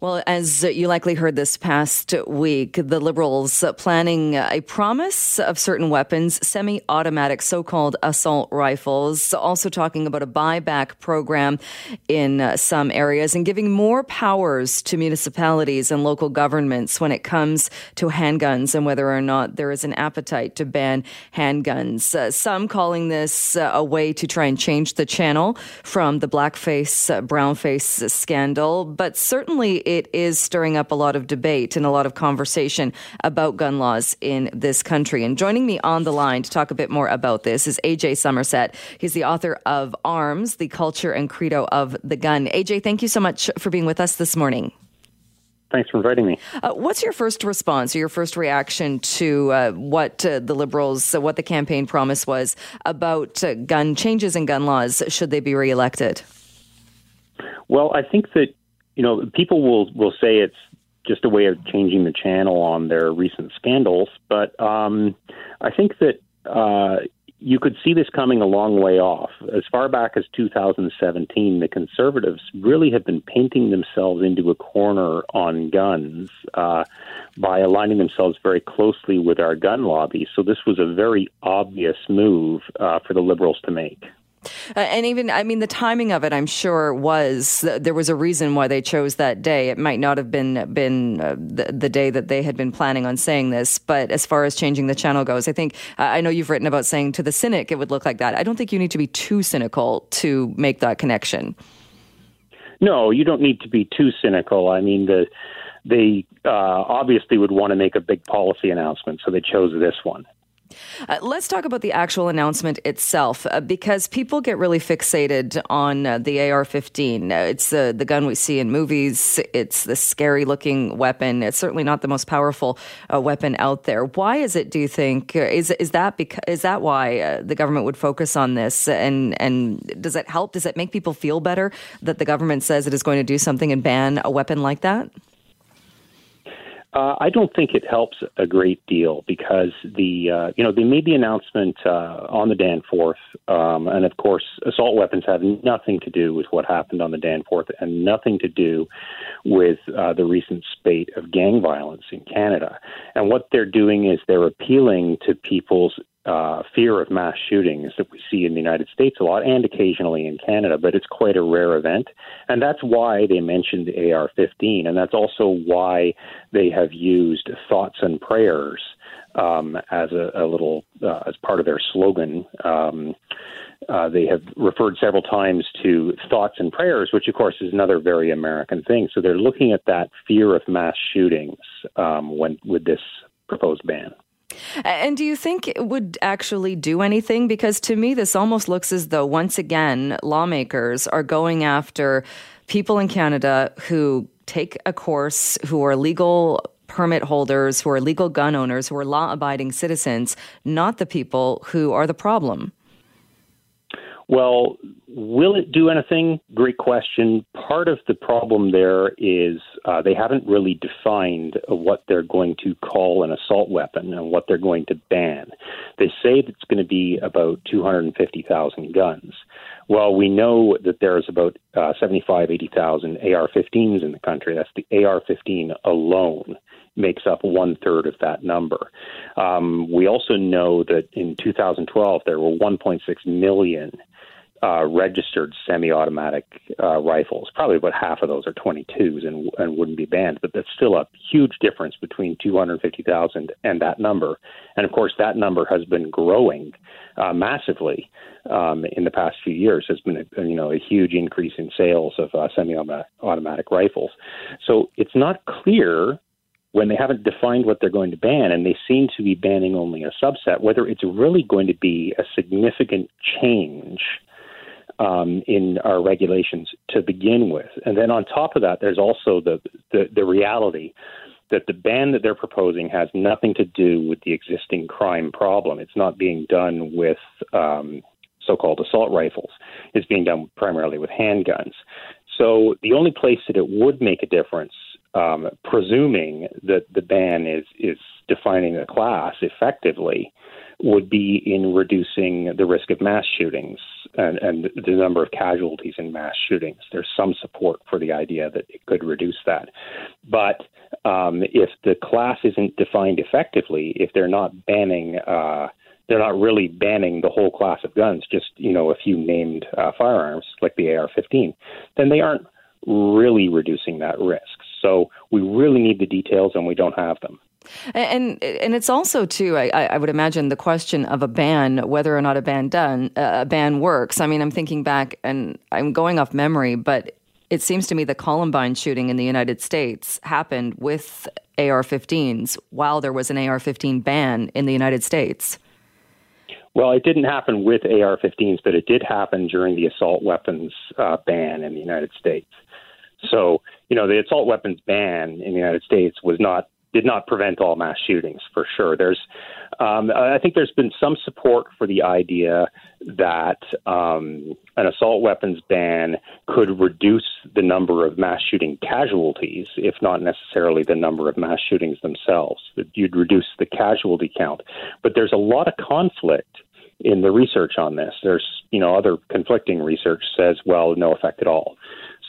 Well, as you likely heard this past week, the Liberals planning a promise of certain weapons, semi automatic so called assault rifles, also talking about a buyback program in some areas and giving more powers to municipalities and local governments when it comes to handguns and whether or not there is an appetite to ban handguns. Uh, some calling this uh, a way to try and change the channel from the blackface, uh, brownface scandal, but certainly it is stirring up a lot of debate and a lot of conversation about gun laws in this country. And joining me on the line to talk a bit more about this is AJ Somerset. He's the author of Arms, the Culture and Credo of the Gun. AJ, thank you so much for being with us this morning. Thanks for inviting me. Uh, what's your first response or your first reaction to uh, what uh, the Liberals, uh, what the campaign promise was about uh, gun changes in gun laws should they be reelected? Well, I think that you know, people will will say it's just a way of changing the channel on their recent scandals, but um, I think that uh, you could see this coming a long way off. As far back as 2017, the conservatives really have been painting themselves into a corner on guns uh, by aligning themselves very closely with our gun lobby. So this was a very obvious move uh, for the liberals to make. Uh, and even, I mean, the timing of it, I'm sure was there was a reason why they chose that day. It might not have been been uh, the, the, day that they had been planning on saying this, but as far as changing the channel goes, I think uh, I know you've written about saying to the cynic it would look like that. I don't think you need to be too cynical to make that connection. No, you don't need to be too cynical. I mean, the they uh, obviously would want to make a big policy announcement, so they chose this one. Uh, let's talk about the actual announcement itself, uh, because people get really fixated on uh, the AR-15. Uh, it's the the gun we see in movies. It's the scary looking weapon. It's certainly not the most powerful uh, weapon out there. Why is it? Do you think uh, is is that because is that why the government would focus on this? And and does it help? Does it make people feel better that the government says it is going to do something and ban a weapon like that? Uh, I don't think it helps a great deal because the uh, you know they made the announcement uh, on the Danforth, um, and of course assault weapons have nothing to do with what happened on the Danforth, and nothing to do with uh, the recent spate of gang violence in Canada. And what they're doing is they're appealing to people's uh, fear of mass shootings that we see in the United States a lot and occasionally in Canada, but it's quite a rare event. And that's why they mentioned AR 15. And that's also why they have used thoughts and prayers um, as a, a little, uh, as part of their slogan. Um, uh, they have referred several times to thoughts and prayers, which of course is another very American thing. So they're looking at that fear of mass shootings um, when with this proposed ban. And do you think it would actually do anything? Because to me, this almost looks as though, once again, lawmakers are going after people in Canada who take a course, who are legal permit holders, who are legal gun owners, who are law abiding citizens, not the people who are the problem. Well, will it do anything? Great question. Part of the problem there is uh, they haven't really defined what they're going to call an assault weapon and what they're going to ban. They say it's going to be about 250,000 guns. Well, we know that there's about uh, 75, 80,000 AR 15s in the country. That's the AR 15 alone makes up one third of that number. Um, we also know that in 2012 there were 1.6 million uh, registered semi-automatic uh, rifles. Probably about half of those are 22s and, and wouldn't be banned, but that's still a huge difference between 250,000 and that number. And of course, that number has been growing uh, massively um, in the past few years. Has been a, you know a huge increase in sales of uh, semi-automatic rifles. So it's not clear when they haven't defined what they're going to ban, and they seem to be banning only a subset, whether it's really going to be a significant change um, in our regulations to begin with. And then on top of that, there's also the, the, the reality that the ban that they're proposing has nothing to do with the existing crime problem. It's not being done with um, so called assault rifles, it's being done primarily with handguns. So the only place that it would make a difference, um, presuming that the ban is, is defining a class effectively, would be in reducing the risk of mass shootings and, and the number of casualties in mass shootings. There's some support for the idea that it could reduce that. But um, if the class isn't defined effectively, if they're not banning, uh, they're not really banning the whole class of guns, just you know a few named uh, firearms like the AR-15, then they aren't really reducing that risk. So we really need the details, and we don't have them. And and it's also too. I, I would imagine the question of a ban, whether or not a ban done a ban works. I mean, I'm thinking back, and I'm going off memory, but it seems to me the Columbine shooting in the United States happened with AR-15s while there was an AR-15 ban in the United States. Well, it didn't happen with AR-15s, but it did happen during the assault weapons uh, ban in the United States. So, you know, the assault weapons ban in the United States was not did not prevent all mass shootings for sure. There's, um, I think there's been some support for the idea that um, an assault weapons ban could reduce the number of mass shooting casualties, if not necessarily the number of mass shootings themselves. That you'd reduce the casualty count, but there's a lot of conflict in the research on this. There's, you know, other conflicting research says, well, no effect at all.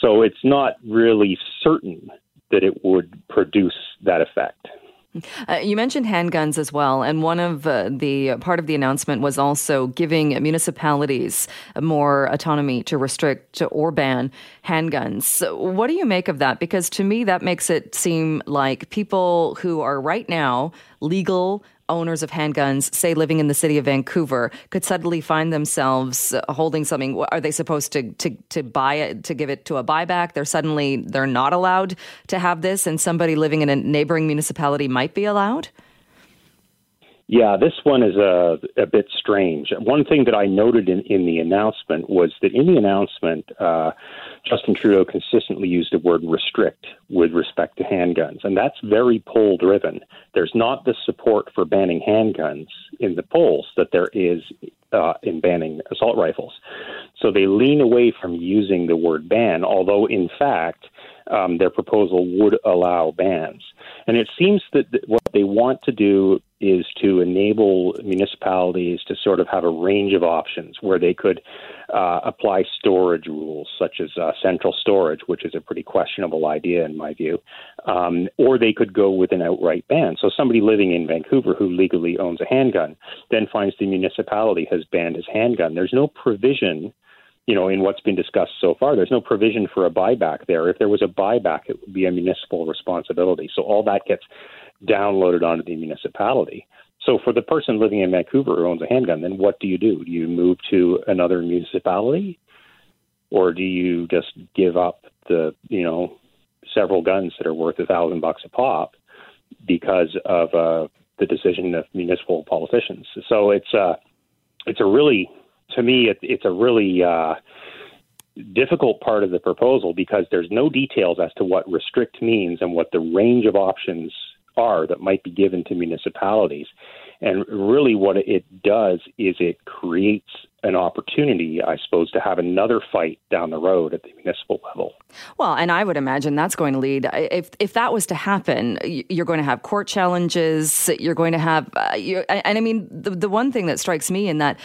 So it's not really certain that it would produce that effect. Uh, you mentioned handguns as well, and one of uh, the part of the announcement was also giving municipalities more autonomy to restrict or ban handguns. So what do you make of that? Because to me, that makes it seem like people who are right now legal owners of handguns, say living in the city of Vancouver, could suddenly find themselves uh, holding something. Are they supposed to, to, to buy it, to give it to a buyback? They're suddenly, they're not allowed to have this, and somebody living in a neighboring municipality might be allowed? Yeah, this one is a, a bit strange. One thing that I noted in, in the announcement was that in the announcement, uh, Justin Trudeau consistently used the word restrict with respect to handguns, and that's very poll driven. There's not the support for banning handguns in the polls that there is uh, in banning assault rifles. So they lean away from using the word ban, although in fact, um, their proposal would allow bans. And it seems that what they want to do is to enable municipalities to sort of have a range of options where they could uh, apply storage rules, such as uh, central storage, which is a pretty questionable idea in my view, um, or they could go with an outright ban. So somebody living in Vancouver who legally owns a handgun then finds the municipality has banned his handgun. There's no provision you know, in what's been discussed so far, there's no provision for a buyback there. If there was a buyback, it would be a municipal responsibility. So all that gets downloaded onto the municipality. So for the person living in Vancouver who owns a handgun, then what do you do? Do you move to another municipality, or do you just give up the you know several guns that are worth a thousand bucks a pop because of uh, the decision of municipal politicians? So it's a uh, it's a really to me it, it's a really uh, difficult part of the proposal because there's no details as to what restrict means and what the range of options are that might be given to municipalities. And really, what it does is it creates an opportunity, I suppose, to have another fight down the road at the municipal level. Well, and I would imagine that's going to lead, if, if that was to happen, you're going to have court challenges, you're going to have, uh, and I mean, the, the one thing that strikes me in that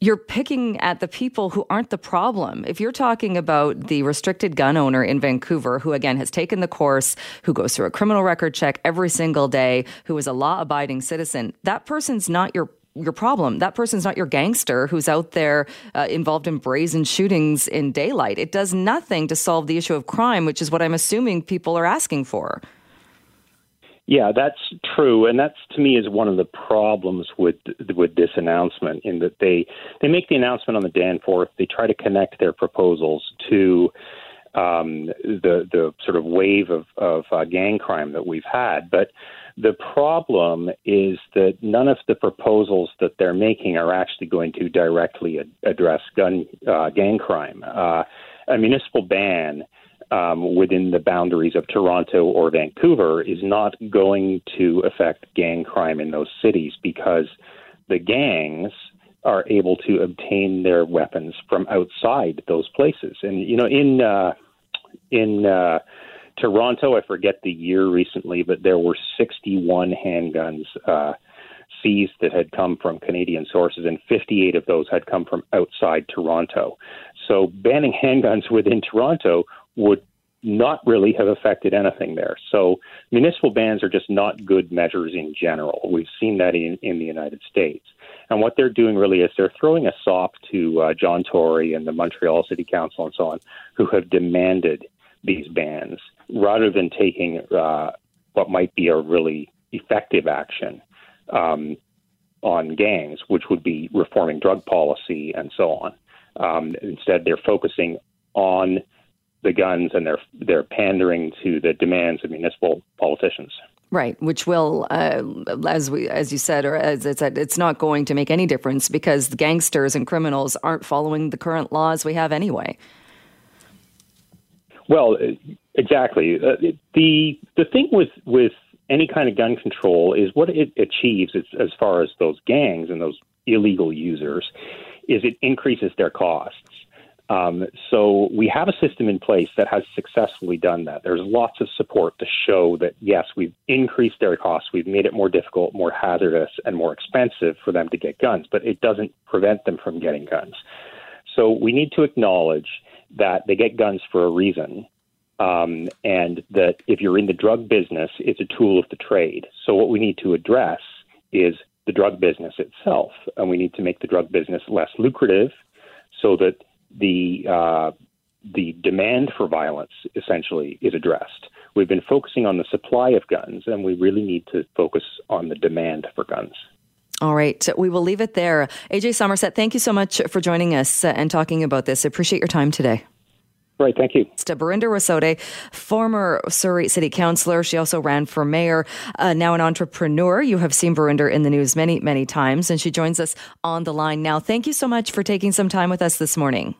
you're picking at the people who aren't the problem. If you're talking about the restricted gun owner in Vancouver, who again has taken the course, who goes through a criminal record check every single day, who is a law abiding citizen, that person's not your your problem. That person's not your gangster who's out there uh, involved in brazen shootings in daylight. It does nothing to solve the issue of crime, which is what I'm assuming people are asking for. Yeah, that's true, and that's to me is one of the problems with with this announcement. In that they they make the announcement on the Danforth, they try to connect their proposals to um, the the sort of wave of of uh, gang crime that we've had, but the problem is that none of the proposals that they're making are actually going to directly ad- address gun uh, gang crime. Uh, a municipal ban um, within the boundaries of Toronto or Vancouver is not going to affect gang crime in those cities because the gangs are able to obtain their weapons from outside those places. And you know, in uh, in uh, Toronto, I forget the year recently, but there were 61 handguns uh, seized that had come from Canadian sources, and 58 of those had come from outside Toronto. So banning handguns within Toronto would not really have affected anything there. So municipal bans are just not good measures in general. We've seen that in, in the United States. And what they're doing really is they're throwing a sop to uh, John Tory and the Montreal City Council and so on, who have demanded these bans, rather than taking uh, what might be a really effective action um, on gangs, which would be reforming drug policy and so on. Um, instead, they're focusing on the guns and they're they're pandering to the demands of municipal politicians. Right, which will, uh, as we, as you said, or as it said, it's not going to make any difference because the gangsters and criminals aren't following the current laws we have anyway. Well, exactly. Uh, the the thing with with any kind of gun control is what it achieves as far as those gangs and those illegal users is it increases their costs. Um, so we have a system in place that has successfully done that. There's lots of support to show that yes, we've increased their costs, we've made it more difficult, more hazardous, and more expensive for them to get guns, but it doesn't prevent them from getting guns. So we need to acknowledge that they get guns for a reason. Um, and that if you're in the drug business, it's a tool of the trade. So, what we need to address is the drug business itself, and we need to make the drug business less lucrative so that the uh, the demand for violence essentially is addressed. We've been focusing on the supply of guns, and we really need to focus on the demand for guns. All right, we will leave it there. AJ Somerset, thank you so much for joining us and talking about this. I appreciate your time today. Right, thank you. It's Barinder Rasode, former Surrey City Councillor. She also ran for mayor, uh, now an entrepreneur. You have seen Barinder in the news many, many times, and she joins us on the line now. Thank you so much for taking some time with us this morning.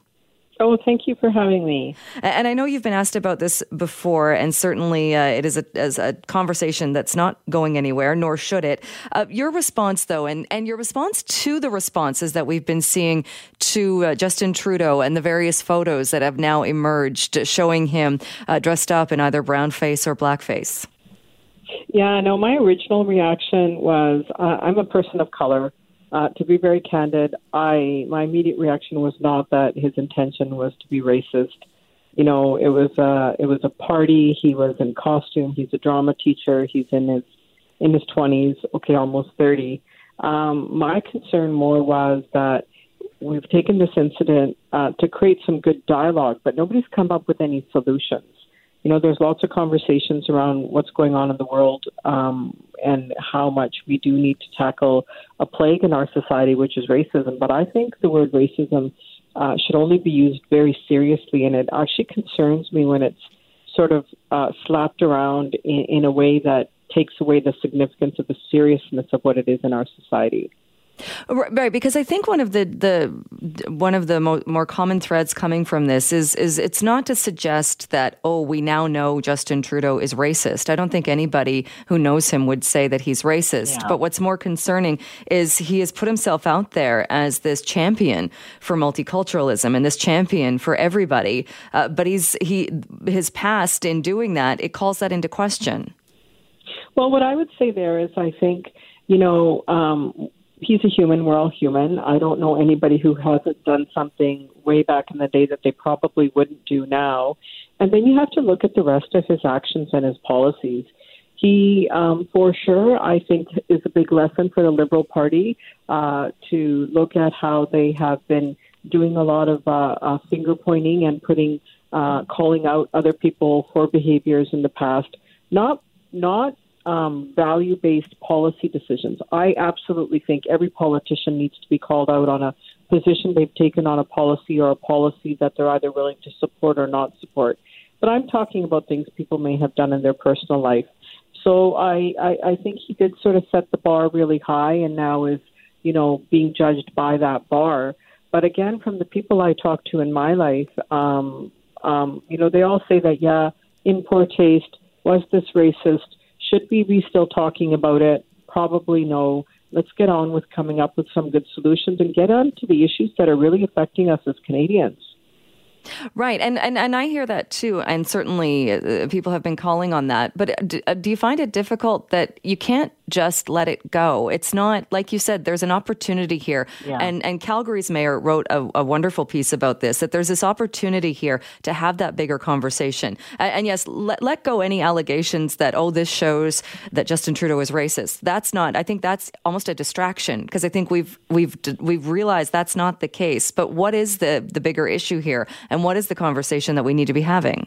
Oh, thank you for having me. And I know you've been asked about this before, and certainly uh, it is a, as a conversation that's not going anywhere, nor should it. Uh, your response, though, and, and your response to the responses that we've been seeing to uh, Justin Trudeau and the various photos that have now emerged showing him uh, dressed up in either brown face or blackface. Yeah, no, my original reaction was uh, I'm a person of color. Uh, to be very candid, I my immediate reaction was not that his intention was to be racist. You know, it was a it was a party. He was in costume. He's a drama teacher. He's in his in his twenties. Okay, almost thirty. Um, my concern more was that we've taken this incident uh, to create some good dialogue, but nobody's come up with any solutions you know, there's lots of conversations around what's going on in the world um, and how much we do need to tackle a plague in our society, which is racism. But I think the word racism uh, should only be used very seriously, and it actually concerns me when it's sort of uh, slapped around in, in a way that takes away the significance of the seriousness of what it is in our society. Right, because I think one of the the one of the mo- more common threads coming from this is is it's not to suggest that oh we now know Justin Trudeau is racist. I don't think anybody who knows him would say that he's racist. Yeah. But what's more concerning is he has put himself out there as this champion for multiculturalism and this champion for everybody. Uh, but he's he his past in doing that it calls that into question. Well, what I would say there is I think you know. Um, he's a human. We're all human. I don't know anybody who hasn't done something way back in the day that they probably wouldn't do now. And then you have to look at the rest of his actions and his policies. He, um, for sure, I think is a big lesson for the Liberal Party uh, to look at how they have been doing a lot of uh, uh, finger pointing and putting, uh, calling out other people for behaviors in the past. Not, not um, value based policy decisions. I absolutely think every politician needs to be called out on a position they've taken on a policy or a policy that they're either willing to support or not support. But I'm talking about things people may have done in their personal life. So I, I, I think he did sort of set the bar really high and now is, you know, being judged by that bar. But again, from the people I talk to in my life, um, um, you know, they all say that, yeah, in poor taste, was this racist? Should we be still talking about it? Probably no. Let's get on with coming up with some good solutions and get on to the issues that are really affecting us as Canadians. Right, and, and and I hear that too, and certainly uh, people have been calling on that. But uh, do, uh, do, you find it difficult that you can't just let it go? It's not like you said. There's an opportunity here, yeah. and and Calgary's mayor wrote a, a, wonderful piece about this. That there's this opportunity here to have that bigger conversation. And, and yes, let let go any allegations that oh this shows that Justin Trudeau is racist. That's not. I think that's almost a distraction because I think we've we've we've realized that's not the case. But what is the the bigger issue here? And what is the conversation that we need to be having?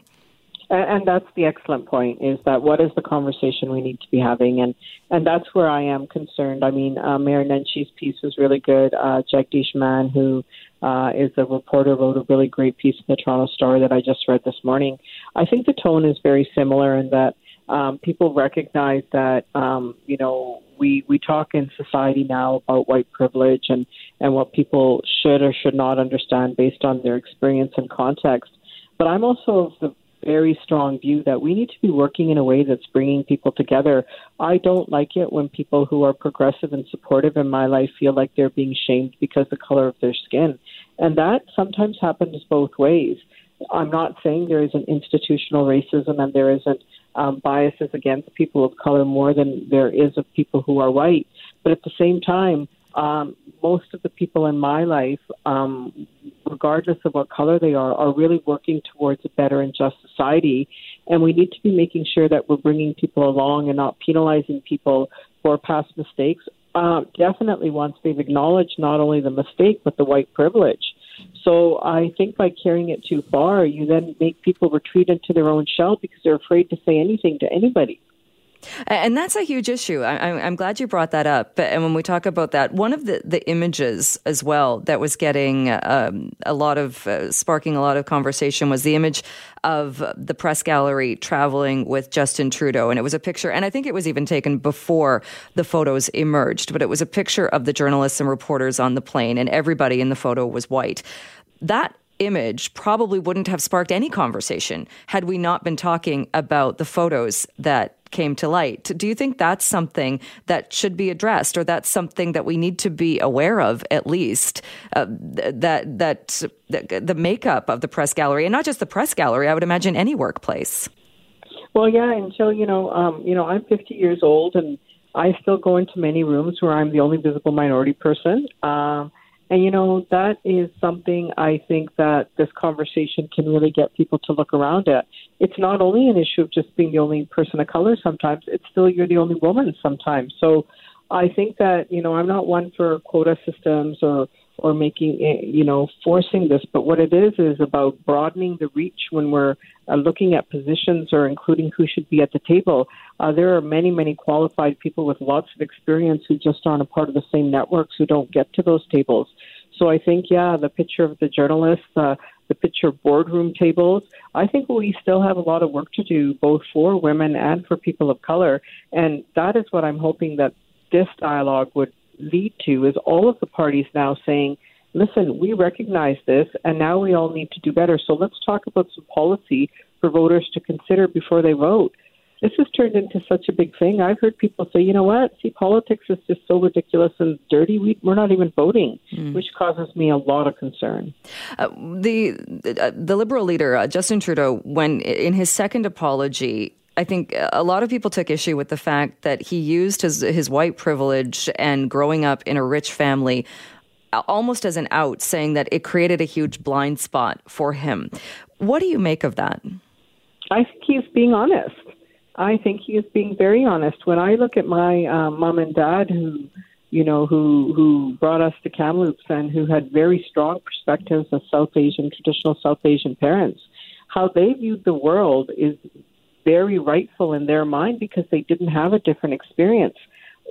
And that's the excellent point: is that what is the conversation we need to be having, and and that's where I am concerned. I mean, uh, Mayor Nenshi's piece was really good. Uh, Jagdish Mann, who uh, is a reporter, wrote a really great piece in the Toronto Star that I just read this morning. I think the tone is very similar in that um, people recognize that um, you know we we talk in society now about white privilege and and what people should or should not understand based on their experience and context. But I'm also of the very strong view that we need to be working in a way that's bringing people together. I don't like it when people who are progressive and supportive in my life feel like they're being shamed because the color of their skin. And that sometimes happens both ways. I'm not saying there isn't institutional racism and there isn't um, biases against people of color more than there is of people who are white. But at the same time, um, most of the people in my life, um, regardless of what color they are, are really working towards a better and just society. And we need to be making sure that we're bringing people along and not penalizing people for past mistakes. Uh, definitely once they've acknowledged not only the mistake, but the white privilege. So I think by carrying it too far, you then make people retreat into their own shell because they're afraid to say anything to anybody. And that's a huge issue. I, am glad you brought that up. And when we talk about that, one of the, the images as well that was getting um, a lot of, uh, sparking a lot of conversation was the image of the press gallery traveling with Justin Trudeau. And it was a picture, and I think it was even taken before the photos emerged, but it was a picture of the journalists and reporters on the plane, and everybody in the photo was white. That image probably wouldn't have sparked any conversation had we not been talking about the photos that came to light. Do you think that's something that should be addressed, or that's something that we need to be aware of at least? Uh, that that the makeup of the press gallery, and not just the press gallery. I would imagine any workplace. Well, yeah, until you know, um, you know, I'm 50 years old, and I still go into many rooms where I'm the only visible minority person. Um, and, you know, that is something I think that this conversation can really get people to look around at. It's not only an issue of just being the only person of color sometimes, it's still you're the only woman sometimes. So I think that, you know, I'm not one for quota systems or or making you know forcing this. But what it is is about broadening the reach when we're uh, looking at positions or including who should be at the table. Uh, there are many many qualified people with lots of experience who just aren't a part of the same networks who don't get to those tables. So i think yeah the picture of the journalists uh, the picture of boardroom tables i think we still have a lot of work to do both for women and for people of color. And that is what i'm hoping that this dialogue would lead to is all of the parties now saying, listen, we recognize this, and now we all need to do better. So let's talk about some policy for voters to consider before they vote. This has turned into such a big thing. I've heard people say, you know what? See, politics is just so ridiculous and dirty. We, are not even voting, mm. which causes me a lot of concern. Uh, the uh, the Liberal leader uh, Justin Trudeau, when in his second apology, I think a lot of people took issue with the fact that he used his his white privilege and growing up in a rich family almost as an out, saying that it created a huge blind spot for him. What do you make of that? I think he's being honest. I think he is being very honest. When I look at my uh, mom and dad, who you know, who who brought us to Kamloops and who had very strong perspectives as South Asian, traditional South Asian parents, how they viewed the world is very rightful in their mind because they didn't have a different experience.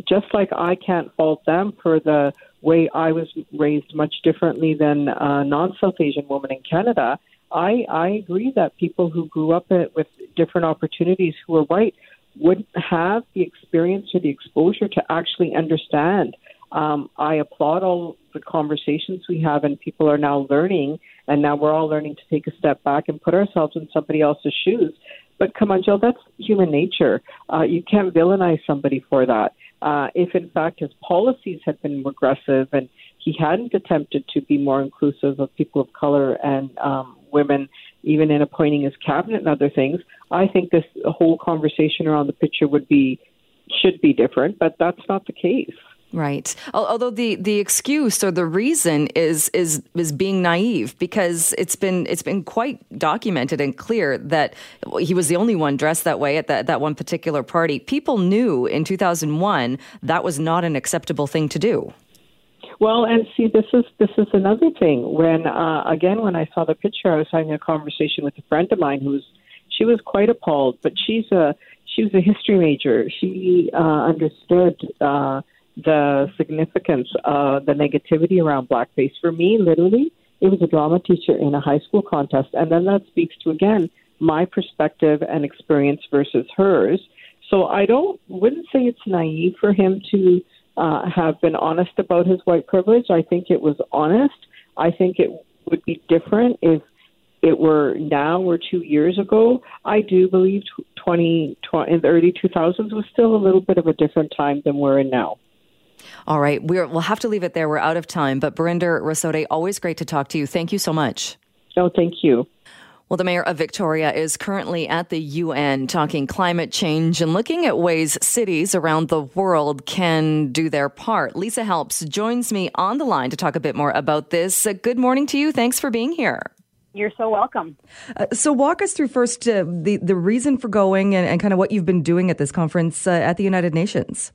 Just like I can't fault them for the way I was raised much differently than a non South Asian woman in Canada, I, I agree that people who grew up with different opportunities who are white wouldn't have the experience or the exposure to actually understand. Um, I applaud all the conversations we have, and people are now learning, and now we're all learning to take a step back and put ourselves in somebody else's shoes. But come on, Jill, that's human nature. Uh, you can't villainize somebody for that. Uh, if in fact his policies had been regressive and he hadn't attempted to be more inclusive of people of color and um, women, even in appointing his cabinet and other things. I think this whole conversation around the picture would be should be different, but that's not the case. Right. Although the, the excuse or the reason is is is being naive because it's been it's been quite documented and clear that he was the only one dressed that way at that, that one particular party. People knew in 2001 that was not an acceptable thing to do. Well, and see, this is this is another thing. When uh, again, when I saw the picture, I was having a conversation with a friend of mine who's she was quite appalled, but she's a she was a history major. She uh, understood. Uh, the significance of the negativity around blackface. For me, literally, it was a drama teacher in a high school contest. And then that speaks to, again, my perspective and experience versus hers. So I don't, wouldn't say it's naive for him to uh, have been honest about his white privilege. I think it was honest. I think it would be different if it were now or two years ago. I do believe 20, 20 in the early 2000s was still a little bit of a different time than we're in now. All right. we will have to leave it there. We're out of time. But Barinder Rasode, always great to talk to you. Thank you so much. Oh, thank you. Well, the mayor of Victoria is currently at the UN talking climate change and looking at ways cities around the world can do their part. Lisa Helps joins me on the line to talk a bit more about this. Uh, good morning to you. Thanks for being here. You're so welcome. Uh, so, walk us through first uh, the the reason for going and, and, kind of what you've been doing at this conference uh, at the United Nations.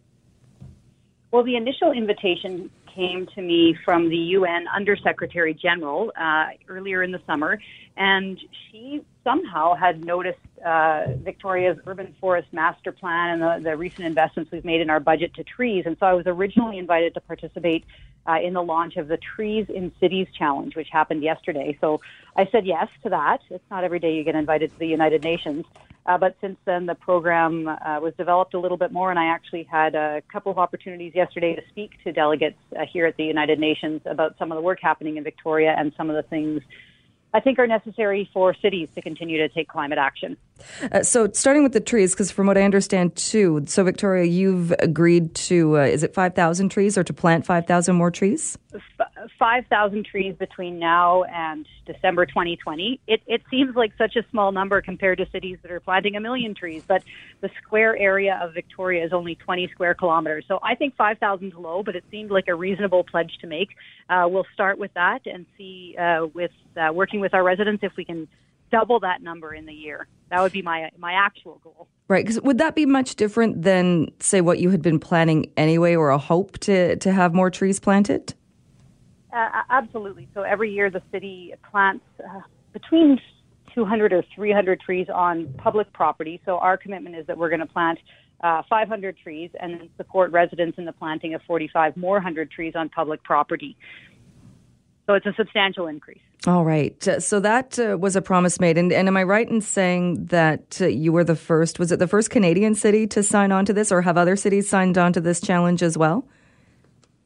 Well, the initial invitation came to me from the UN Undersecretary General uh, earlier in the summer, and she somehow had noticed uh, Victoria's urban forest master plan and the, the, recent investments we've made in our budget to trees. And so I was originally invited to participate uh, in the launch of the Trees in Cities Challenge, which happened yesterday. So I said yes to that. It's not every day you get invited to the United Nations. Uh, but since then, the program uh, was developed a little bit more, and I actually had a couple of opportunities yesterday to speak to delegates uh, here at the United Nations about some of the work happening in Victoria and some of the things I think are necessary for cities to continue to take climate action. Uh, so, starting with the trees, because from what I understand too, so Victoria, you've agreed to, uh, is it 5,000 trees or to plant 5,000 more trees? 5,000 trees between now and December 2020. It, it seems like such a small number compared to cities that are planting a million trees, but the square area of Victoria is only 20 square kilometers. So I think 5,000 is low, but it seemed like a reasonable pledge to make. Uh, we'll start with that and see uh, with uh, working with our residents if we can double that number in the year. That would be my my actual goal. Right, because would that be much different than say what you had been planning anyway, or a hope to to have more trees planted? Uh, absolutely. So every year the city plants uh, between 200 or 300 trees on public property. So our commitment is that we're going to plant uh, 500 trees and then support residents in the planting of 45 more hundred trees on public property. So it's a substantial increase. All right. Uh, so that uh, was a promise made. And, and, am I right in saying that uh, you were the first, was it the first Canadian city to sign on to this, or have other cities signed on to this challenge as well?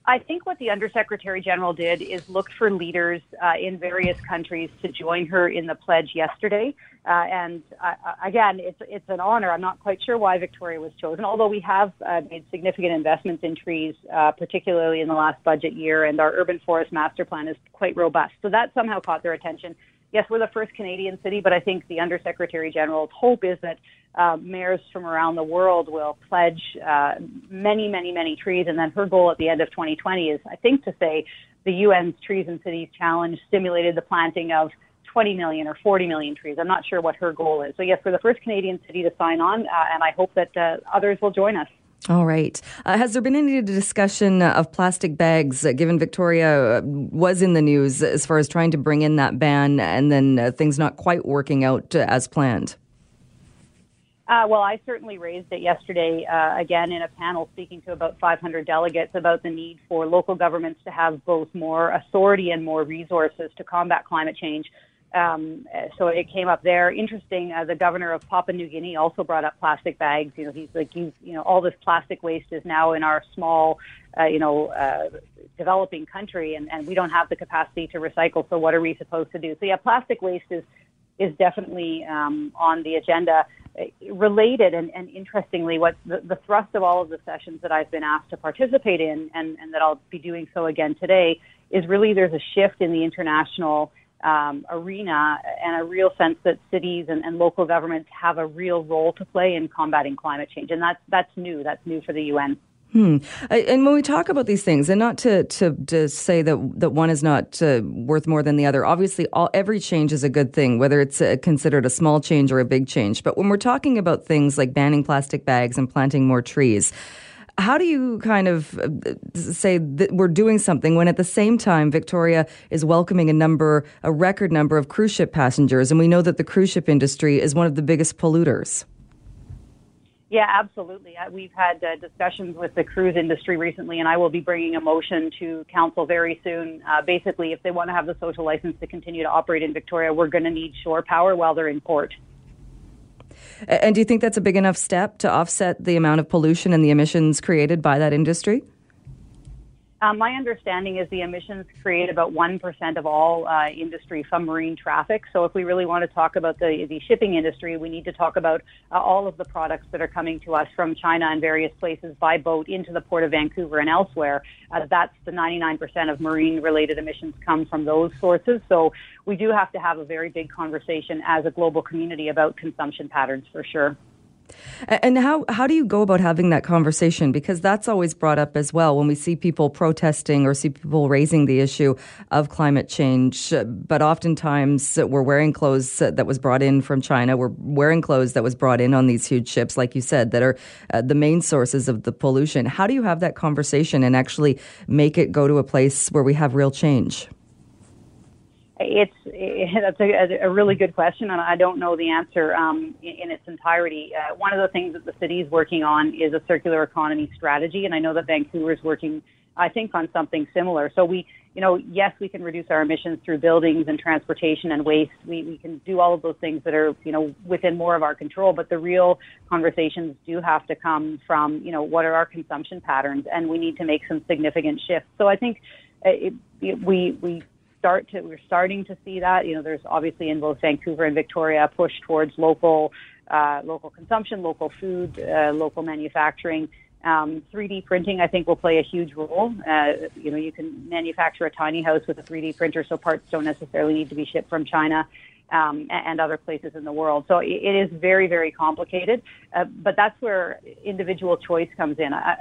I think what the Undersecretary General did is look for leaders uh, in various countries to join her in the pledge yesterday. Uh, and uh, again, it's it's an honor. I'm not quite sure why Victoria was chosen, although we have uh, made significant investments in trees, uh, particularly in the last budget year, and our urban forest master plan is quite robust. So that somehow caught their attention yes, we're the first Canadian city, but I think the Undersecretary General's hope is that uh, mayors from around the world will pledge uh, many, many, many trees. And then her goal at the end of 2020 is, I think, to say the UN's Trees in Cities Challenge stimulated the planting of 20 million or 40 million trees. I'm not sure what her goal is. So, yes, we're the first Canadian city to sign on, uh, and I hope that uh, others will join us. All right. Uh, has there been any discussion of plastic bags, uh, given Victoria uh, was in the news as far as trying to bring in that ban and then uh, things not quite working out uh, as planned? Uh, well, I certainly raised it yesterday, again, in a panel speaking to about 500 delegates about the need for local governments to have both more authority and more resources to combat climate change. Um, so it came up there. Interesting. Uh, the governor of Papua New Guinea also brought up plastic bags. You know, he's like, you, know, all this plastic waste is now in our small, uh, you know, uh, developing country, and, and we don't have the capacity to recycle. So what are we supposed to do? So yeah, plastic waste is is definitely um, on the agenda. Related and, and interestingly, what the, the thrust of all of the sessions that I've been asked to participate in, and, and that I'll be doing so again today, is really there's a shift in the international um, arena and a real sense that cities and, and local governments have a real role to play in combating climate change. And that's, that's new. That's new for the UN. Hmm. And when we talk about these things, and not to to, to say that that one is not uh, worth more than the other. Obviously, all every change is a good thing, whether it's uh, considered a small change or a big change. But when we're talking about things like banning plastic bags and planting more trees, how do you kind of uh, say that we're doing something when at the same time Victoria is welcoming a number, a record number of cruise ship passengers, and we know that the cruise ship industry is one of the biggest polluters? Yeah, absolutely. We've had uh, discussions with the cruise industry recently, and I will be bringing a motion to council very soon. Uh, basically, if they want to have the social license to continue to operate in Victoria, we're going to need shore power while they're in port. And do you think that's a big enough step to offset the amount of pollution and the emissions created by that industry? Um, my understanding is the emissions create about 1% of all uh, industry from marine traffic. So if we really want to talk about the, the shipping industry, we need to talk about uh, all of the products that are coming to us from China and various places by boat into the port of Vancouver and elsewhere. Uh, that's the 99% of marine related emissions come from those sources. So we do have to have a very big conversation as a global community about consumption patterns for sure. And how, how do you go about having that conversation? Because that's always brought up as well when we see people protesting or see people raising the issue of climate change. But oftentimes we're wearing clothes that was brought in from China. We're wearing clothes that was brought in on these huge ships, like you said, that are uh, the main sources of the pollution. How do you have that conversation and actually make it go to a place where we have real change? It's it, that's a, a, really good question, and I don't know the answer um, in, in, its entirety. Uh, one of the things that the city is working on is a circular economy strategy, and I know that Vancouver is working, I think, on something similar. So we, you know, yes, we can reduce our emissions through buildings and transportation and waste. We we can do all of those things that are, you know, within more of our control. But the real conversations do have to come from, you know, what are our consumption patterns, and we need to make some significant shifts. So I think. Uh, it, it, we we start to we're starting to see that. You know, there's obviously in both Vancouver and Victoria a push towards local uh, local consumption, local food, uh, local manufacturing. Um, 3D printing, I think, will play a huge role. Uh, you know, you can manufacture a tiny house with a 3D printer, so parts don't necessarily need to be shipped from China. Um, and other places in the world. So it is very, very complicated. Uh, but that's where individual choice comes in. Uh,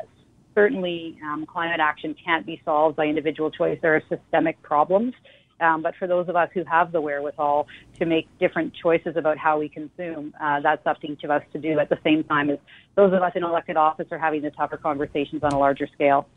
certainly um, climate action can't be solved by individual choice. There are systemic problems. Um, but for those of us who have the wherewithal to make different choices about how we consume, uh, that's up to each of us to do at the same time as those of us in elected office are having the tougher conversations on a larger scale.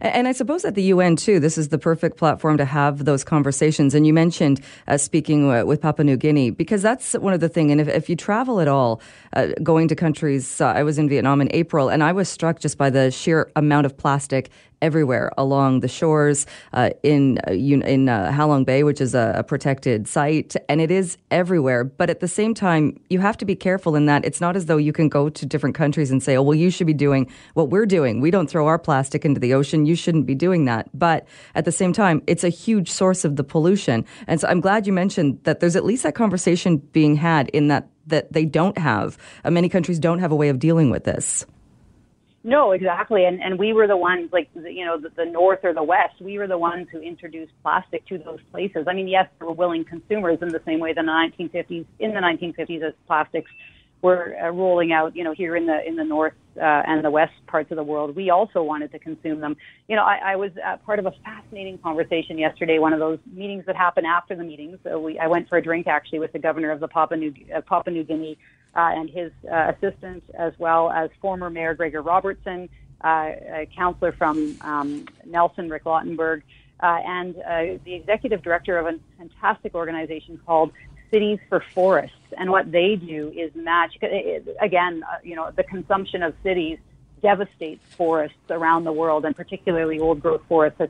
And I suppose at the UN too, this is the perfect platform to have those conversations. And you mentioned uh, speaking uh, with Papua New Guinea because that's one of the things. And if, if you travel at all, uh, going to countries, uh, I was in Vietnam in April, and I was struck just by the sheer amount of plastic everywhere along the shores uh, in uh, in uh, Halong Bay, which is a, a, protected site, and it is everywhere. But at the same time, you have to be careful in that it's not as though you can go to different countries and say, "Oh, well, you should be doing what we're doing. We don't throw our plastic into the ocean. You shouldn't be doing that." But at the same time, it's a huge source of the pollution, and so I'm glad you mentioned that. There's at least that conversation being had in that that they don't have. Uh, many countries don't have a way of dealing with this. No, exactly. And and we were the ones like you know the, the north or the west. We were the ones who introduced plastic to those places. I mean, yes, there were willing consumers in the same way the 1950s in the 1950s as plastics were uh, rolling out. You know, here in the in the north uh, and the west parts of the world, we also wanted to consume them. You know, I, I was uh, part of a fascinating conversation yesterday. One of those meetings that happen after the meetings. So we I went for a drink actually with the governor of the Papua New uh, Papua New Guinea uh, and his uh, assistant, as well as former Mayor Gregor Robertson, uh, a counselor from um, Nelson, Rik Logtenberg, uh, and uh, the executive director of a fantastic organization called Cities for Forests. And what they do is match, again, uh, you know, the consumption of cities devastates forests around the world, and particularly old growth forests.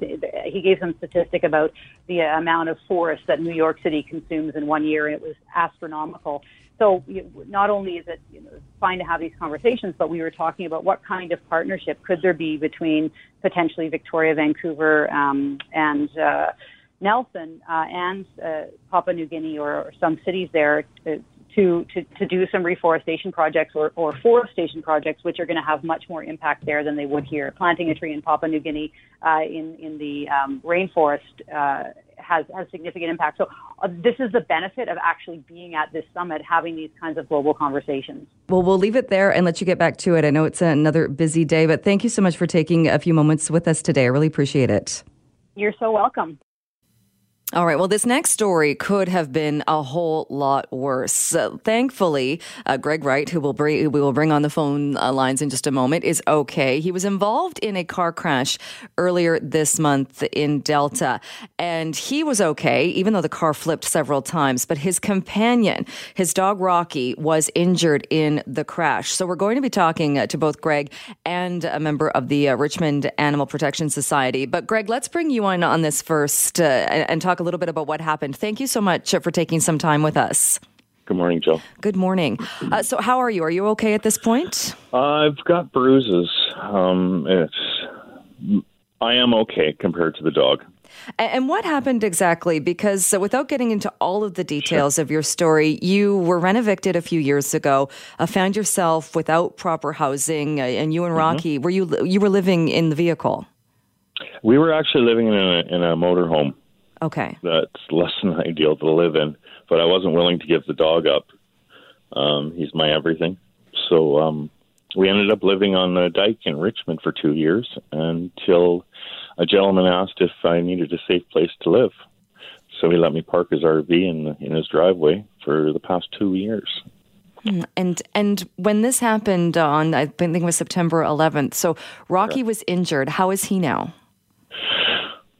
He gave some statistic about the amount of forest that New York City consumes in one year, and it was astronomical. So not only is it you know, fine to have these conversations, but we were talking about what kind of partnership could there be between potentially Victoria, Vancouver, um, and uh, Nelson uh, and uh, Papua New Guinea or, or some cities there to, to, to, to do some reforestation projects or, or forestation projects, which are going to have much more impact there than they would here. Planting a tree in Papua New Guinea uh, in, in the um, rainforest uh, has, has significant impact. So uh, this is the benefit of actually being at this summit, having these kinds of global conversations. Well, we'll leave it there and let you get back to it. I know it's another busy day, but thank you so much for taking a few moments with us today. I really appreciate it. You're so welcome. All right. Well, this next story could have been a whole lot worse. Thankfully, uh, Greg Wright, who will we will bring on the phone uh, lines in just a moment, is okay. He was involved in a car crash earlier this month in Delta, and he was okay, even though the car flipped several times. But his companion, his dog Rocky, was injured in the crash. So we're going to be talking uh, to both Greg and a member of the uh, Richmond Animal Protection Society. But Greg, let's bring you on on this first uh, and talk talk a little bit about what happened. Thank you so much for taking some time with us. Good morning, Jill. Good morning. Uh, so, how are you? Are you okay at this point? Uh, I've got bruises. Um, it's I am okay compared to the dog. And what happened exactly? Because without getting into all of the details sure. of your story, you were rent evicted a few years ago, uh, found yourself without proper housing, uh, and you and mm-hmm. Rocky mm-hmm. were you you were living in the vehicle. We were actually living in a in a motorhome. Okay. That's less than ideal to live in, but I wasn't willing to give the dog up. Um, he's my everything. So um, we ended up living on the dike in Richmond for two years until a gentleman asked if I needed a safe place to live. So he let me park his RV in in his driveway for the past two years. Hmm, and and when this happened on I think it was September 11th. So Rocky was injured. How is he now?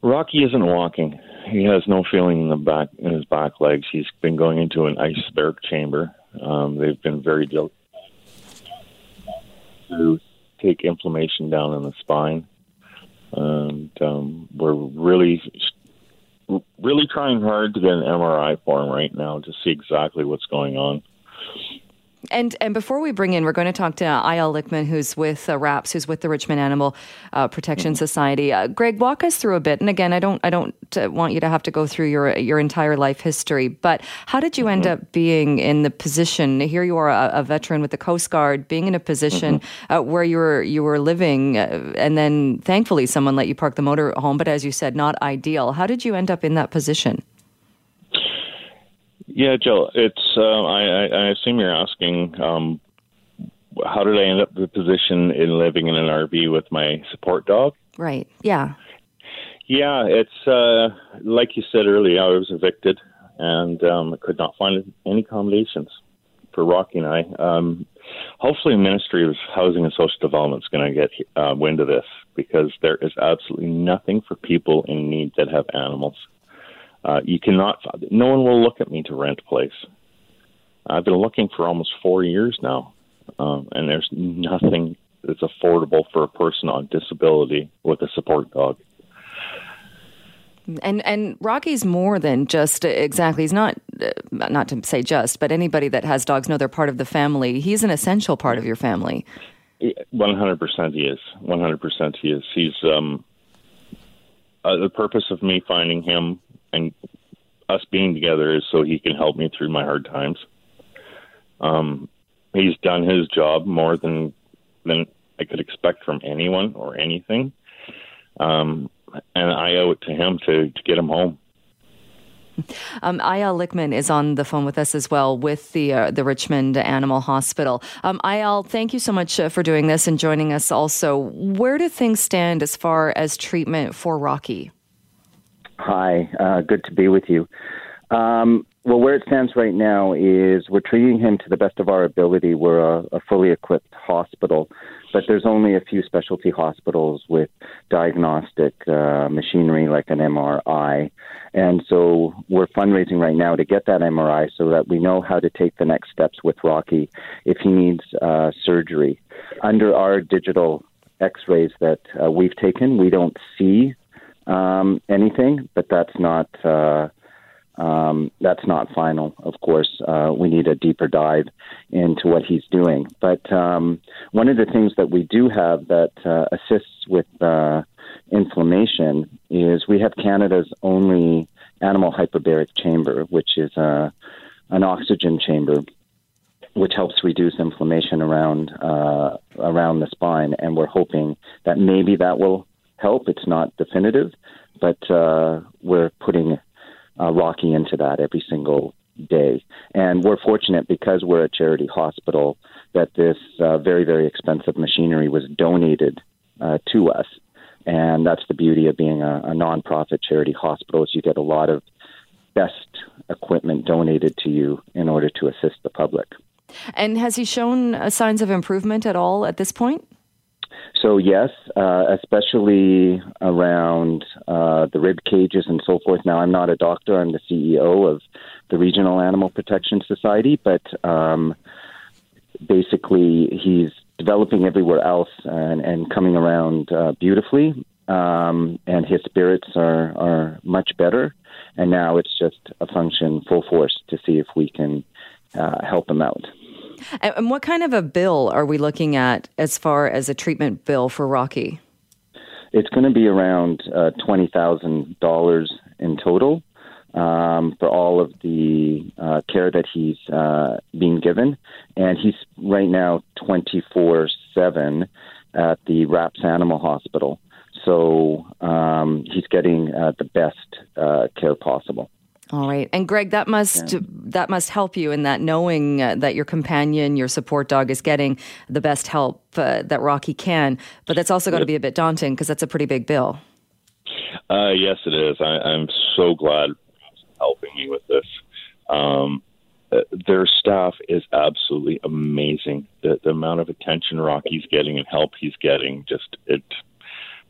Rocky isn't walking he has no feeling in the back in his back legs. He's been going into an isobaric chamber. Um, they've been very diligent to take inflammation down in the spine, and um, we're really, really trying hard to get an MRI for him right now to see exactly what's going on. And and before we bring in, we're going to talk to Eyal Lichtmann, who's with uh, RAPS, who's with the Richmond Animal uh, Protection mm-hmm. Society. Uh, Greg, walk us through a bit. And again, I don't I don't uh, want you to have to go through your your entire life history, but how did you mm-hmm. end up being in the position? Here you are, a, a veteran with the Coast Guard, being in a position mm-hmm. Uh, where you were you were living, uh, and then thankfully someone let you park the motor home. But as you said, not ideal. How did you end up in that position? Yeah, Jill, it's. Uh, I, I, assume you're asking um, how did I end up in the position in living in an RV with my support dog? Right. Yeah. Yeah, it's uh, like you said earlier. I was evicted and um, I could not find any accommodations for Rocky and I. Um, hopefully, the Ministry of Housing and Social Development is going to get uh, wind of this because there is absolutely nothing for people in need that have animals. Uh, you cannot. No one will look at me to rent a place. I've been looking for almost four years now, um, and there's nothing that's affordable for a person on disability with a support dog. And and Rocky's more than just exactly. He's not uh, not to say just, but anybody that has dogs know they're part of the family. He's an essential part of your family. One hundred percent, he is. One hundred percent, he is. He's um, uh, the purpose of me finding him and us being together is so he can help me through my hard times. Um, he's done his job more than than I could expect from anyone or anything, um, and I owe it to him to to get him home. Um, Eyal Lichtmann is on the phone with us as well with the uh, the Richmond Animal Hospital. Um, Eyal, thank you so much uh, for doing this and joining us. Also, where do things stand as far as treatment for Rocky? Hi, uh, good to be with you. Um, well, where it stands right now is we're treating him to the best of our ability. We're a, a fully equipped hospital, but there's only a few specialty hospitals with diagnostic uh, machinery like an MRI. And so we're fundraising right now to get that MRI so that we know how to take the next steps with Rocky if he needs uh, surgery. Under our digital x rays that uh, we've taken, we don't see um, anything, but that's not uh, um, that's not final. Of course, uh, we need a deeper dive into what he's doing. But um, one of the things that we do have that uh, assists with uh, inflammation is we have Canada's only animal hyperbaric chamber, which is uh, an oxygen chamber which helps reduce inflammation around uh, around the spine. And we're hoping that maybe that will help. It's not definitive, but uh, we're putting uh, Rocky into that every single day. And we're fortunate because we're a charity hospital that this uh, very, very expensive machinery was donated uh, to us. And that's the beauty of being a, a nonprofit charity hospital is you get a lot of best equipment donated to you in order to assist the public. And has he shown uh, signs of improvement at all at this point? So yes, uh, especially around uh, the rib cages and so forth. Now, I'm not a doctor; I'm the CEO of the Regional Animal Protection Society, but um, basically, he's developing everywhere else and, and coming around uh, beautifully. Um, and his spirits are, are much better. And now it's just a function full force to see if we can uh, help him out. And what kind of a bill are we looking at as far as a treatment bill for Rocky? It's going to be around uh, $20,000 in total um, for all of the uh, care that he's uh, being given. And he's right now 24 7 at the RAPS Animal Hospital. So um, he's getting uh, the best uh, care possible. All right, and Greg, that must yeah. that must help you in that knowing uh, that your companion, your support dog, is getting the best help uh, that Rocky can. But that's also got to be a bit daunting because that's a pretty big bill. Uh, yes, it is. I, I'm so glad helping me with this. Um, uh, their staff is absolutely amazing. The, the amount of attention Rocky's getting and help he's getting just it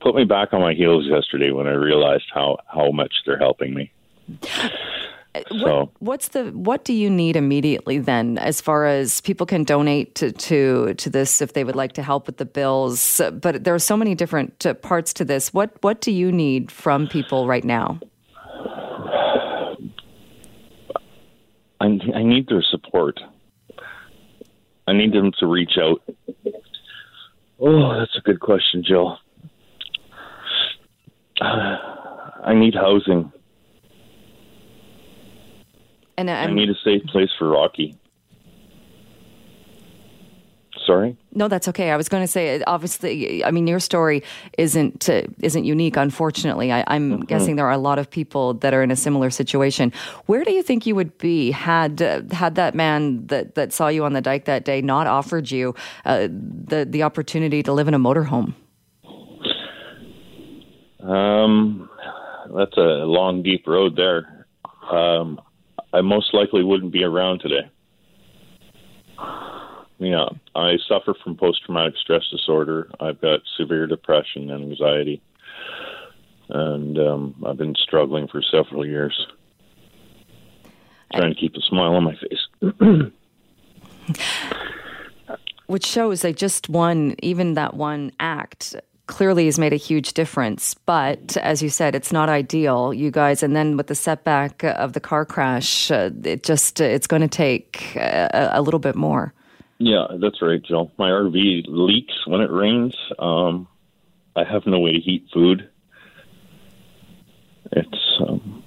put me back on my heels yesterday when I realized how how much they're helping me. What, what's the what do you need immediately then as far as people can donate to, to to this if they would like to help with the bills? But there are so many different uh, parts to this. What what do you need from people right now? I, I need their support. I need them to reach out. Oh that's a good question Jill. Uh, I need housing and I need a safe place for Rocky. Sorry. No, that's okay. I was going to say, obviously, I mean, your story isn't uh, isn't unique. Unfortunately, I, am mm-hmm. guessing there are a lot of people that are in a similar situation. Where do you think you would be had uh, had that man that, that saw you on the dike that day not offered you uh, the the opportunity to live in a motorhome? Um, that's a long, deep road there. Um, I most likely wouldn't be around today. Yeah, I suffer from post traumatic stress disorder. I've got severe depression and anxiety, and um, I've been struggling for several years, trying to keep a smile on my face. Which shows that just one, even that one act clearly has made a huge difference. But as you said, it's not ideal, you guys. And then with the setback of the car crash, uh, it just uh, it's going to take a, a, little bit more. Yeah, that's right, Jill. My RV leaks when it rains. Um, I have no way to heat food. It's um,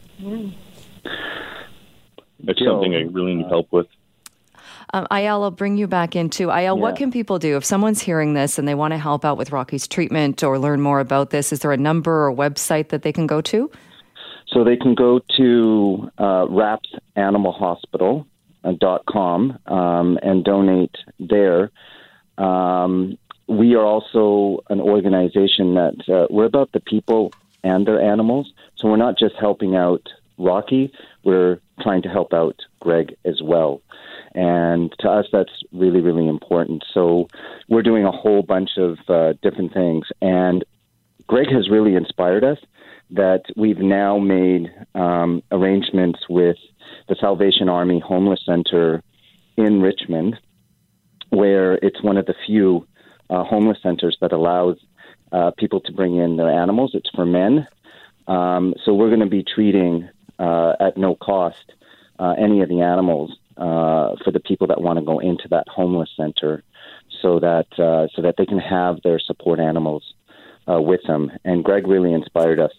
it's Jill, something I really need help with. Um, Ayala, I'll bring you back into Ayala. Yeah. What can people do if someone's hearing this and they want to help out with Rocky's treatment or learn more about this? Is there a number or website that they can go to? So they can go to uh, rapsanimalhospital.com um, and donate there. Um, we are also an organization that uh, we're about the people and their animals. So we're not just helping out Rocky, we're trying to help out Greg as well. And to us, that's really, really important. So we're doing a whole bunch of uh, different things. And Greg has really inspired us that we've now made um, arrangements with the Salvation Army Homeless Center in Richmond, where it's one of the few uh, homeless centers that allows uh, people to bring in their animals. It's for men. Um, so we're going to be treating uh, at no cost uh, any of the animals uh, for the people that want to go into that homeless center, so that uh, so that they can have their support animals uh, with them. And Greg really inspired us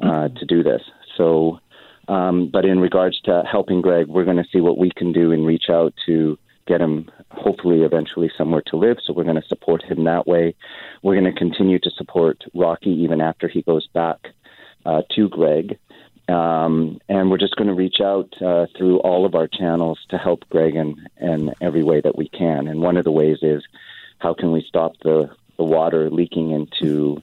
uh, to do this. So, um, but in regards to helping Greg, we're going to see what we can do and reach out to get him hopefully eventually somewhere to live. So we're going to support him that way. We're going to continue to support Rocky even after he goes back uh, to Greg. Um, and we're just going to reach out uh, through all of our channels to help Greg in, in every way that we can. And one of the ways is how can we stop the, the water leaking into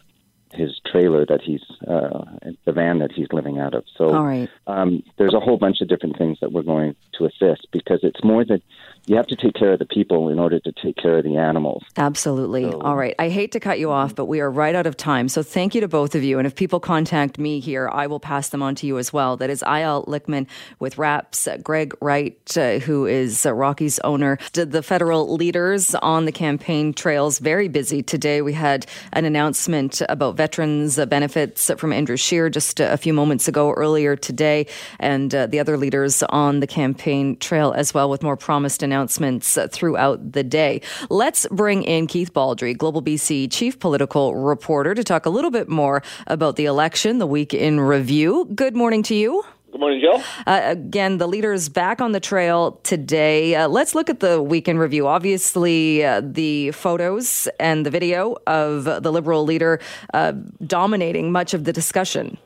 his trailer that he's uh, the van that he's living out of. So right. um, there's a whole bunch of different things that we're going to assist because it's more that you have to take care of the people in order to take care of the animals. Absolutely. So- All right. I hate to cut you off, but we are right out of time. So thank you to both of you. And if people contact me here, I will pass them on to you as well. That is Eyal Lichtmann with RAPS, uh, Greg Wright, uh, who is uh, Rocky's owner. The- The federal leaders on the campaign trails very busy today. We had an announcement about veterans uh, benefits from Andrew Scheer just a few moments ago earlier today, and uh, the other leaders on the campaign trail as well with more promised announcements uh, throughout the day. Let's bring in Keith Baldrey, Global BC chief political reporter, to talk a little bit more about the election, the week in review. Good morning to you. Good morning, Jill. Uh, again, the leaders back on the trail today. Uh, let's look at the weekend review. Obviously, uh, the photos and the video of the Liberal leader uh, dominating much of the discussion.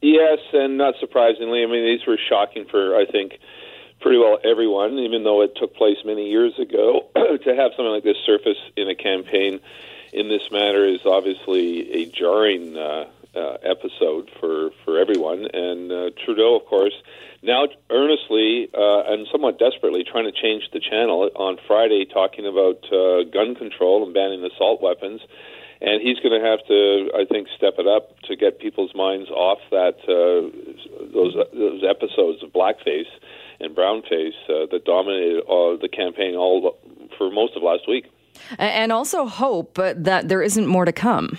Yes, and not surprisingly, I mean, these were shocking for, I think, pretty well everyone, even though it took place many years ago. to have something like this surface in a campaign in this manner is obviously a jarring uh, uh, episode for, for everyone. And uh, Trudeau, of course, now earnestly uh, and somewhat desperately trying to change the channel on Friday, talking about uh, gun control and banning assault weapons. And he's going to have to, I think, step it up to get people's minds off that uh, those those episodes of blackface and brownface uh, that dominated uh, the campaign all for most of last week. And also hope uh, that there isn't more to come.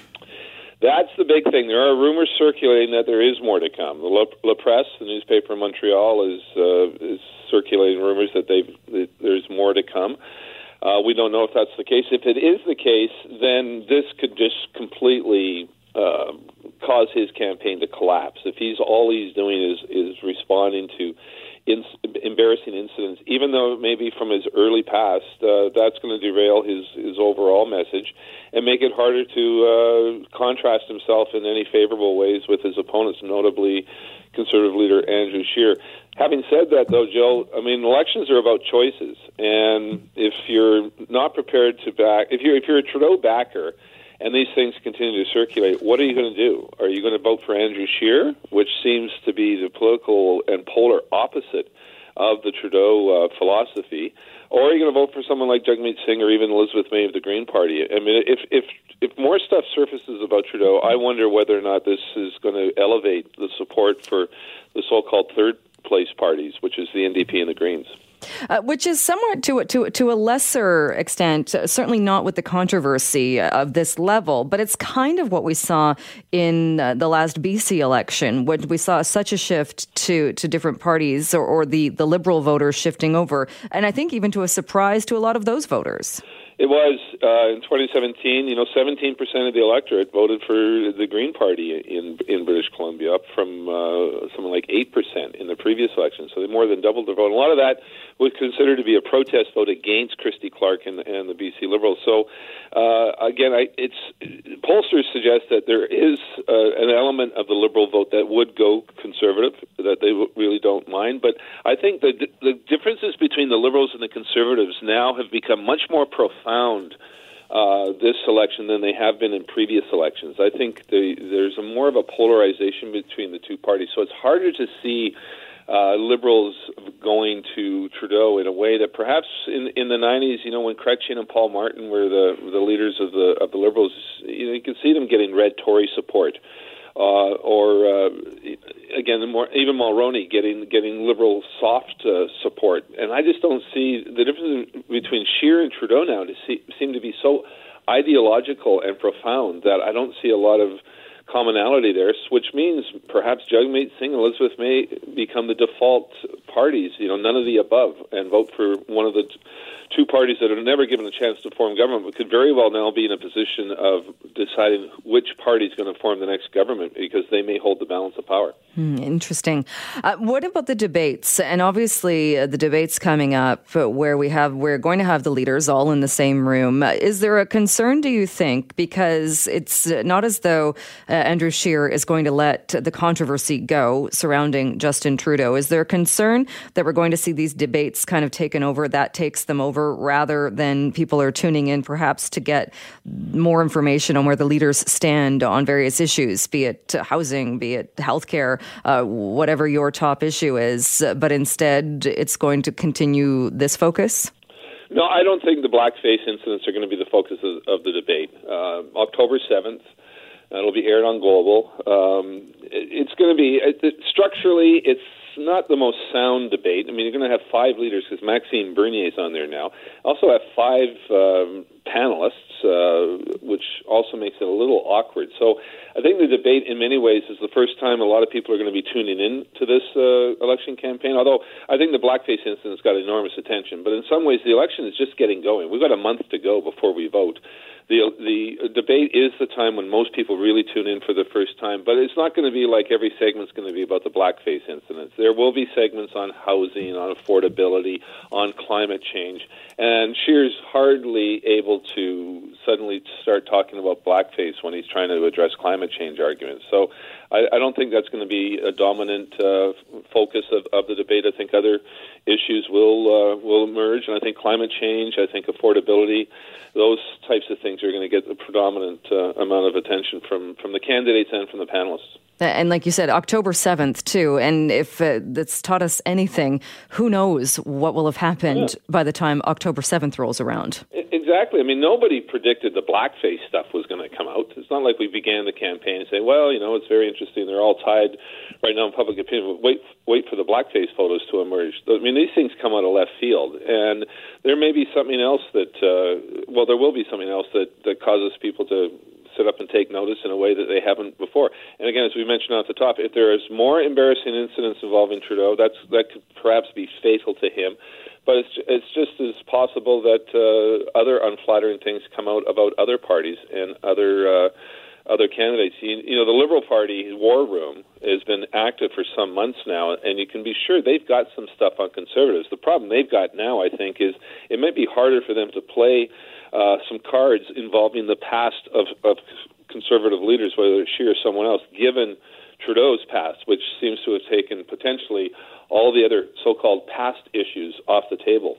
That's the big thing. There are rumors circulating that there is more to come. The La, La Presse, the newspaper in Montreal, is uh, is circulating rumors that they've that there's more to come. Uh, we don't know if that's the case. If it is the case, then this could just completely uh, cause his campaign to collapse. If he's all he's doing is is responding to in, embarrassing incidents, even though maybe from his early past, uh, that's going to derail his his overall message and make it harder to uh, contrast himself in any favorable ways with his opponents, notably conservative leader Andrew Scheer. Having said that, though, Joe, I mean, elections are about choices, and if you're not prepared to back, if you're if you're a Trudeau backer, and these things continue to circulate, what are you going to do? Are you going to vote for Andrew Scheer, which seems to be the political and polar opposite of the Trudeau uh, philosophy, or are you going to vote for someone like Jagmeet Singh or even Elizabeth May of the Green Party? I mean, if if if more stuff surfaces about Trudeau, I wonder whether or not this is going to elevate the support for the so-called third place parties, which is the NDP and the Greens. Uh, which is somewhat to to to a lesser extent, uh, certainly not with the controversy of this level, but it's kind of what we saw in uh, the last BC election, when we saw such a shift to to different parties or, or the the liberal voters shifting over, and I think even to a surprise to a lot of those voters. It was uh, in 2017. You know, 17 percent of the electorate voted for the Green Party in in British Columbia, up from uh, something like eight percent in the previous election. So they more than doubled their vote. And a lot of that was considered to be a protest vote against Christy Clark and, and the BC Liberals. So uh, again, I, it's pollsters suggest that there is uh, an element of the Liberal vote that would go conservative, that they w- really don't mind. But I think the the differences between the Liberals and the Conservatives now have become much more profound uh, this election than they have been in previous elections. I think the, there's a more of a polarization between the two parties, so it's harder to see uh, liberals going to Trudeau in a way that perhaps in in the 90s, you know, when Chrétien and Paul Martin were the the leaders of the of the liberals, you know, you could see them getting red Tory support. Uh, or uh, again, more, even Mulroney getting getting liberal soft uh, support, and I just don't see the difference between Scheer and Trudeau now to see, seem to be so ideological and profound that I don't see a lot of commonality there, which means perhaps Jagmeet Singh and Elizabeth May become the default parties, you know, none of the above, and vote for one of the two parties that are never given a chance to form government, but could very well now be in a position of deciding which party is going to form the next government because they may hold the balance of power. Hmm, interesting. Uh, what about the debates? And obviously, uh, the debates coming up where we have we're going to have the leaders all in the same room. Uh, is there a concern, do you think? Because it's not as though uh, Andrew Scheer is going to let the controversy go surrounding Justin Trudeau. Is there a concern that we're going to see these debates kind of taken over? That takes them over rather than people are tuning in perhaps to get more information on where the leaders stand on various issues, be it housing, be it healthcare uh, whatever your top issue is, but instead it's going to continue this focus? No, I don't think the blackface incidents are going to be the focus of, of the debate. Uh, October 7th, it'll be aired on Global. Um, it, it's going to be, it, it, structurally, it's not the most sound debate. I mean, you're going to have five leaders because Maxime Bernier is on there now. Also have five um, panelists, uh, which also makes it a little awkward. So I think the debate, in many ways, is the first time a lot of people are going to be tuning in to this uh, election campaign. Although I think the blackface incident's got enormous attention, but in some ways, the election is just getting going. We've got a month to go before we vote the the debate is the time when most people really tune in for the first time. But it's not going to be like every segment's going to be about the blackface incidents. There will be segments on housing, on affordability, on climate change, and Scheer's hardly able to suddenly start talking about blackface when he's trying to address climate change arguments. So I, I don't think that's going to be a dominant uh, focus of, of the debate. I think other issues will uh, will emerge, and I think climate change, I think affordability, those types of things are going to get the predominant uh, amount of attention from from the candidates and from the panelists. And like you said, October 7th, too. And if uh, that's taught us anything, who knows what will have happened yeah. by the time October 7th rolls around. Exactly. I mean, nobody predicted the blackface stuff was going to come out. It's not like we began the campaign and say, well, you know, it's very interesting. They're all tied right now in public opinion. Wait, wait for the blackface photos to emerge. I mean, these things come out of left field. And there may be something else that, uh, well, there will be something else that, that causes people to sit up and take notice in a way that they haven't before. And again, as we mentioned at the top, if there is more embarrassing incidents involving Trudeau, that's that could perhaps be fatal to him. But it's it's just as possible that uh, other unflattering things come out about other parties and other. Uh, other candidates. You, you know, the Liberal Party war room has been active for some months now, and you can be sure they've got some stuff on conservatives. The problem they've got now, I think, is it might be harder for them to play uh, some cards involving the past of, of conservative leaders, whether it's she or someone else, given Trudeau's past, which seems to have taken potentially all the other so-called past issues off the table.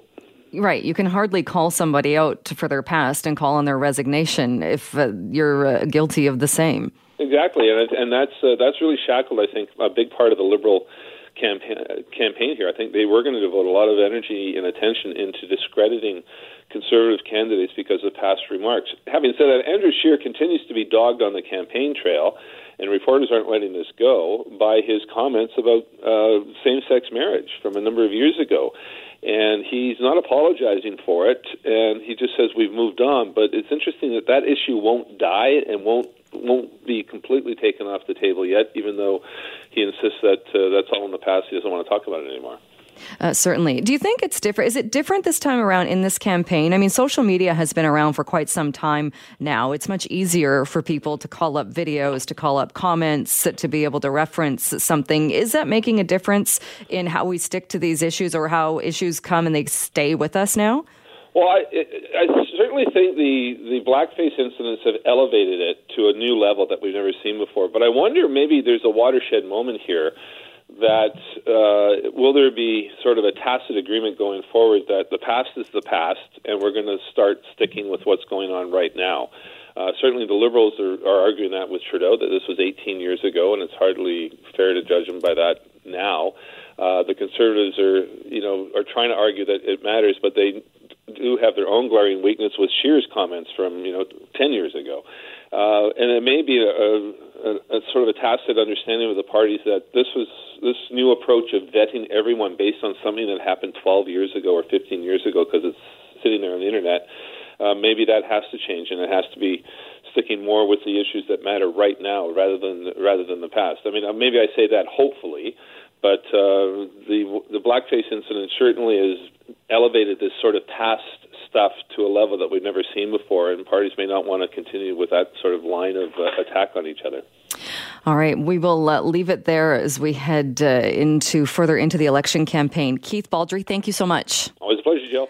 Right. You can hardly call somebody out for their past and call on their resignation if uh, you're uh, guilty of the same. Exactly, and and that's uh, that's really shackled. I think a big part of the liberal campaign campaign here. I think they were going to devote a lot of energy and attention into discrediting conservative candidates because of past remarks. Having said that, Andrew Scheer continues to be dogged on the campaign trail, and reporters aren't letting this go by his comments about uh, same-sex marriage from a number of years ago. And he's not apologizing for it, and he just says we've moved on. But it's interesting that that issue won't die and won't won't be completely taken off the table yet, even though he insists that uh, that's all in the past. He doesn't want to talk about it anymore. Uh, certainly. Do you think it's different? Is it different this time around in this campaign? I mean, social media has been around for quite some time now. It's much easier for people to call up videos, to call up comments, to be able to reference something. Is that making a difference in how we stick to these issues or how issues come and they stay with us now? Well, I, I certainly think the, the blackface incidents have elevated it to a new level that we've never seen before. But I wonder maybe there's a watershed moment here that uh, will there be sort of a tacit agreement going forward that the past is the past and we're going to start sticking with what's going on right now. Uh, certainly, the Liberals are, are arguing that with Trudeau that this was 18 years ago, and it's hardly fair to judge him by that now. Uh, the Conservatives are, you know, are trying to argue that it matters, but they do have their own glaring weakness with Scheer's comments from you know ten years ago, uh, and it may be a, a, a sort of a tacit understanding of the parties that this was this new approach of vetting everyone based on something that happened 12 years ago or 15 years ago because it's sitting there on the internet. Uh, maybe that has to change, and it has to be sticking more with the issues that matter right now rather than rather than the past. I mean, uh, maybe I say that hopefully, but uh, the the blackface incident certainly has elevated this sort of past stuff to a level that we've never seen before, and parties may not want to continue with that sort of line of uh, attack on each other. All right, we will uh, leave it there as we head uh, into further into the election campaign. Keith Baldrey, thank you so much. Always a pleasure, Jill.